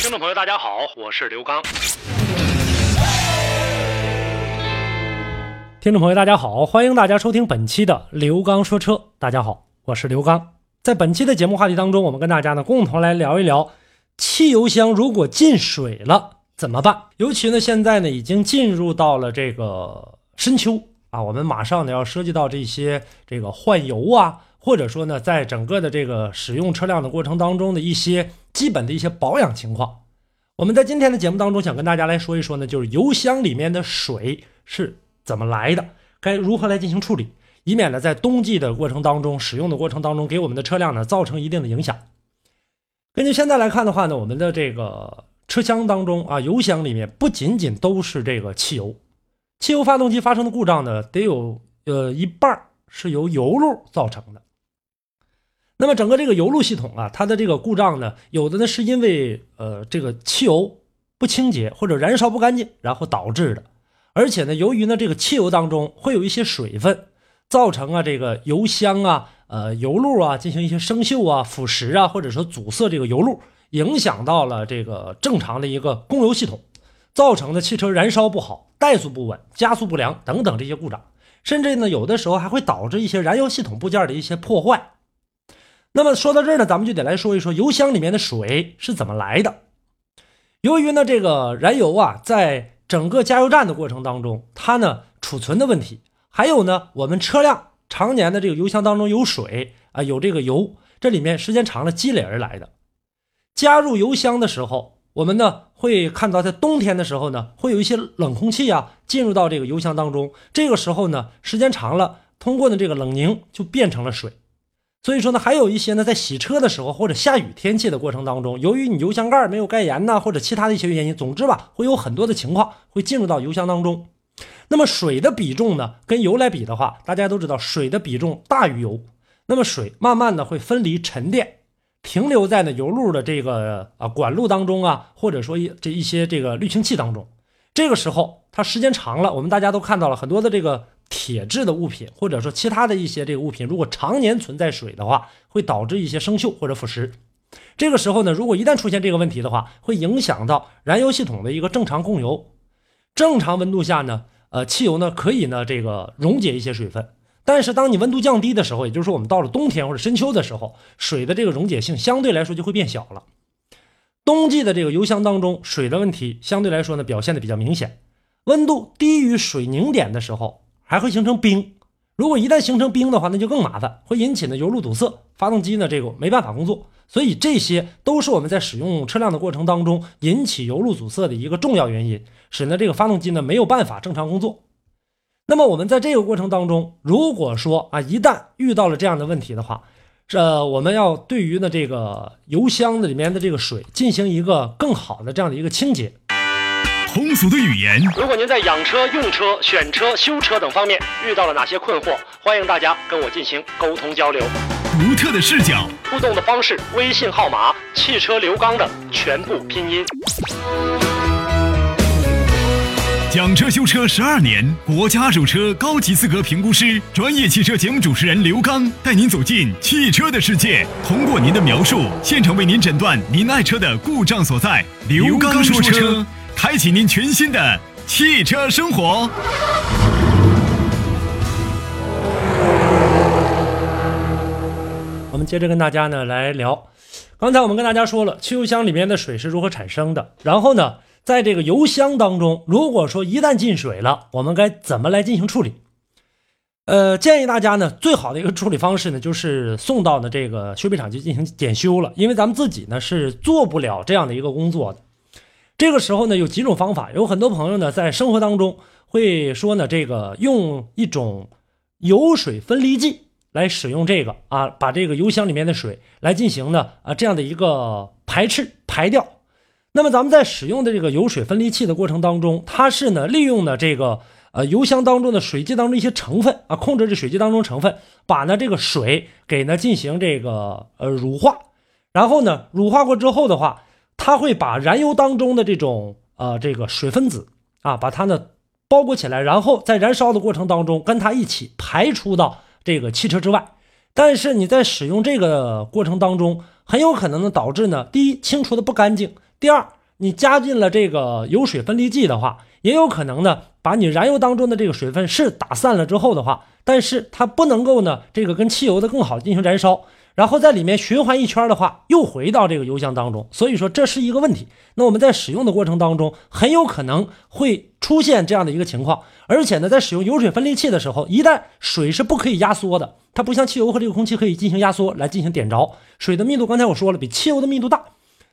听众朋友，大家好，我是刘刚。听众朋友，大家好，欢迎大家收听本期的刘刚说车。大家好，我是刘刚。在本期的节目话题当中，我们跟大家呢共同来聊一聊，汽油箱如果进水了怎么办？尤其呢，现在呢已经进入到了这个深秋啊，我们马上呢要涉及到这些这个换油啊。或者说呢，在整个的这个使用车辆的过程当中的一些基本的一些保养情况，我们在今天的节目当中想跟大家来说一说呢，就是油箱里面的水是怎么来的，该如何来进行处理，以免呢在冬季的过程当中使用的过程当中给我们的车辆呢造成一定的影响。根据现在来看的话呢，我们的这个车厢当中啊，油箱里面不仅仅都是这个汽油，汽油发动机发生的故障呢，得有呃一半是由油路造成的。那么整个这个油路系统啊，它的这个故障呢，有的呢是因为呃这个汽油不清洁或者燃烧不干净，然后导致的。而且呢，由于呢这个汽油当中会有一些水分，造成啊这个油箱啊、呃油路啊进行一些生锈啊、腐蚀啊，或者说阻塞这个油路，影响到了这个正常的一个供油系统，造成的汽车燃烧不好、怠速不稳、加速不良等等这些故障，甚至呢有的时候还会导致一些燃油系统部件的一些破坏。那么说到这儿呢，咱们就得来说一说油箱里面的水是怎么来的。由于呢这个燃油啊，在整个加油站的过程当中，它呢储存的问题，还有呢我们车辆常年的这个油箱当中有水啊，有这个油，这里面时间长了积累而来的。加入油箱的时候，我们呢会看到，在冬天的时候呢，会有一些冷空气啊进入到这个油箱当中，这个时候呢，时间长了，通过呢这个冷凝就变成了水。所以说呢，还有一些呢，在洗车的时候或者下雨天气的过程当中，由于你油箱盖没有盖严呐，或者其他的一些原因，总之吧，会有很多的情况会进入到油箱当中。那么水的比重呢，跟油来比的话，大家都知道水的比重大于油。那么水慢慢的会分离沉淀，停留在呢油路的这个啊管路当中啊，或者说一这一些这个滤清器当中。这个时候它时间长了，我们大家都看到了很多的这个。铁质的物品，或者说其他的一些这个物品，如果常年存在水的话，会导致一些生锈或者腐蚀。这个时候呢，如果一旦出现这个问题的话，会影响到燃油系统的一个正常供油。正常温度下呢，呃，汽油呢可以呢这个溶解一些水分，但是当你温度降低的时候，也就是说我们到了冬天或者深秋的时候，水的这个溶解性相对来说就会变小了。冬季的这个油箱当中，水的问题相对来说呢表现的比较明显，温度低于水凝点的时候。还会形成冰，如果一旦形成冰的话，那就更麻烦，会引起呢油路堵塞，发动机呢这个没办法工作，所以这些都是我们在使用车辆的过程当中引起油路阻塞的一个重要原因，使得这个发动机呢没有办法正常工作。那么我们在这个过程当中，如果说啊一旦遇到了这样的问题的话，这我们要对于呢这个油箱的里面的这个水进行一个更好的这样的一个清洁。通俗的语言。如果您在养车、用车、选车、修车等方面遇到了哪些困惑，欢迎大家跟我进行沟通交流。独特的视角，互动的方式：微信号码“汽车刘刚”的全部拼音。讲车修车十二年，国家二手车高级资格评估师，专业汽车节目主持人刘刚带您走进汽车的世界，通过您的描述，现场为您诊断您爱车的故障所在。刘刚说车。开启您全新的汽车生活。我们接着跟大家呢来聊，刚才我们跟大家说了汽油箱里面的水是如何产生的，然后呢，在这个油箱当中，如果说一旦进水了，我们该怎么来进行处理？呃，建议大家呢，最好的一个处理方式呢，就是送到呢这个修配厂去进行检修了，因为咱们自己呢是做不了这样的一个工作的。这个时候呢，有几种方法。有很多朋友呢，在生活当中会说呢，这个用一种油水分离剂来使用这个啊，把这个油箱里面的水来进行呢啊这样的一个排斥排掉。那么咱们在使用的这个油水分离器的过程当中，它是呢利用呢这个呃油箱当中的水剂当中一些成分啊，控制这水剂当中成分，把呢这个水给呢进行这个呃乳化，然后呢乳化过之后的话，它会把燃油当中的这种呃这个水分子啊，把它呢包裹起来，然后在燃烧的过程当中跟它一起排出到这个汽车之外。但是你在使用这个过程当中，很有可能呢导致呢，第一清除的不干净，第二你加进了这个油水分离剂的话，也有可能呢把你燃油当中的这个水分是打散了之后的话，但是它不能够呢这个跟汽油的更好进行燃烧，然后在里面循环一圈的话，又回到这个油箱当中，所以说这是一个问题。那我们在使用的过程当中，很有可能会出现这样的一个情况，而且呢在使用油水分离器的时候，一旦水是不可以压缩的。它不像汽油和这个空气可以进行压缩来进行点着，水的密度刚才我说了比汽油的密度大，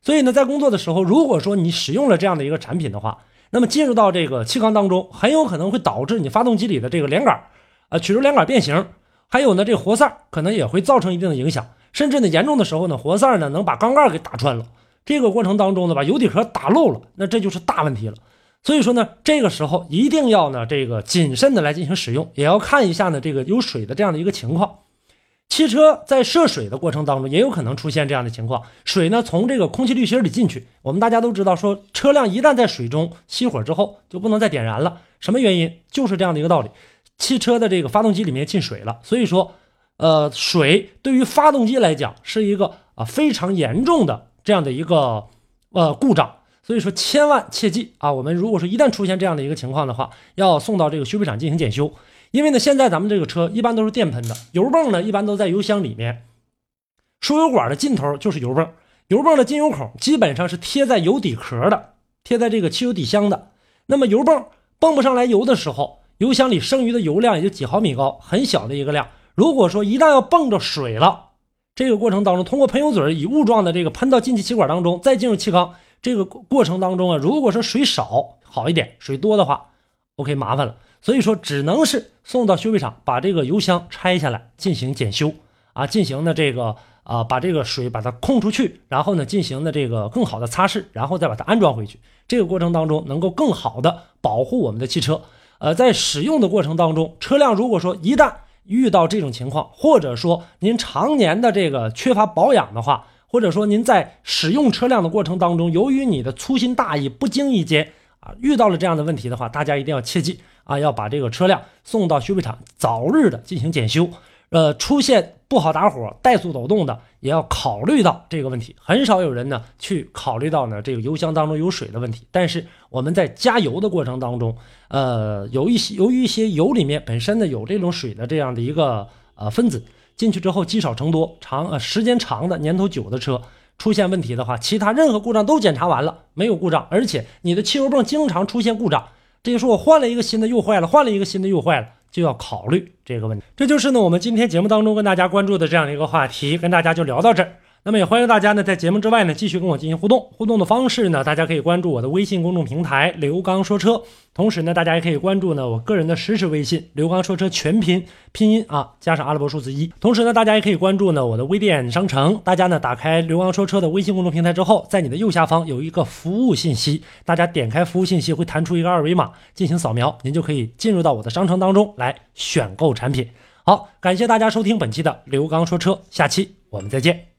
所以呢，在工作的时候，如果说你使用了这样的一个产品的话，那么进入到这个气缸当中，很有可能会导致你发动机里的这个连杆，呃，曲轴连杆变形，还有呢，这活塞可能也会造成一定的影响，甚至呢，严重的时候呢，活塞呢能把缸盖给打穿了，这个过程当中呢，把油底壳打漏了，那这就是大问题了。所以说呢，这个时候一定要呢这个谨慎的来进行使用，也要看一下呢这个有水的这样的一个情况。汽车在涉水的过程当中，也有可能出现这样的情况，水呢从这个空气滤芯里进去。我们大家都知道，说车辆一旦在水中熄火之后，就不能再点燃了。什么原因？就是这样的一个道理，汽车的这个发动机里面进水了。所以说，呃，水对于发动机来讲是一个啊非常严重的这样的一个呃故障。所以说，千万切记啊！我们如果说一旦出现这样的一个情况的话，要送到这个修配厂进行检修。因为呢，现在咱们这个车一般都是电喷的，油泵呢一般都在油箱里面，输油管的尽头就是油泵，油泵的进油口基本上是贴在油底壳的，贴在这个汽油底箱的。那么油泵泵不上来油的时候，油箱里剩余的油量也就几毫米高，很小的一个量。如果说一旦要泵着水了，这个过程当中，通过喷油嘴以雾状的这个喷到进气气管当中，再进入气缸。这个过程当中啊，如果说水少好一点，水多的话，OK 麻烦了。所以说只能是送到修配厂，把这个油箱拆下来进行检修啊，进行的这个啊，把这个水把它控出去，然后呢进行的这个更好的擦拭，然后再把它安装回去。这个过程当中能够更好的保护我们的汽车。呃，在使用的过程当中，车辆如果说一旦遇到这种情况，或者说您常年的这个缺乏保养的话，或者说您在使用车辆的过程当中，由于你的粗心大意，不经意间啊遇到了这样的问题的话，大家一定要切记啊，要把这个车辆送到修理厂，早日的进行检修。呃，出现不好打火、怠速抖动的，也要考虑到这个问题。很少有人呢去考虑到呢这个油箱当中有水的问题。但是我们在加油的过程当中，呃，有一些由于一些油里面本身呢有这种水的这样的一个呃分子。进去之后积少成多，长呃时间长的年头久的车出现问题的话，其他任何故障都检查完了没有故障，而且你的汽油泵经常出现故障，这就说我换了一个新的又坏了，换了一个新的又坏了，就要考虑这个问题。这就是呢我们今天节目当中跟大家关注的这样一个话题，跟大家就聊到这儿。那么也欢迎大家呢，在节目之外呢，继续跟我进行互动。互动的方式呢，大家可以关注我的微信公众平台“刘刚说车”，同时呢，大家也可以关注呢我个人的实时微信“刘刚说车”全拼拼音啊，加上阿拉伯数字一。同时呢，大家也可以关注呢我的微店商城。大家呢打开“刘刚说车”的微信公众平台之后，在你的右下方有一个服务信息，大家点开服务信息会弹出一个二维码进行扫描，您就可以进入到我的商城当中来选购产品。好，感谢大家收听本期的刘刚说车，下期我们再见。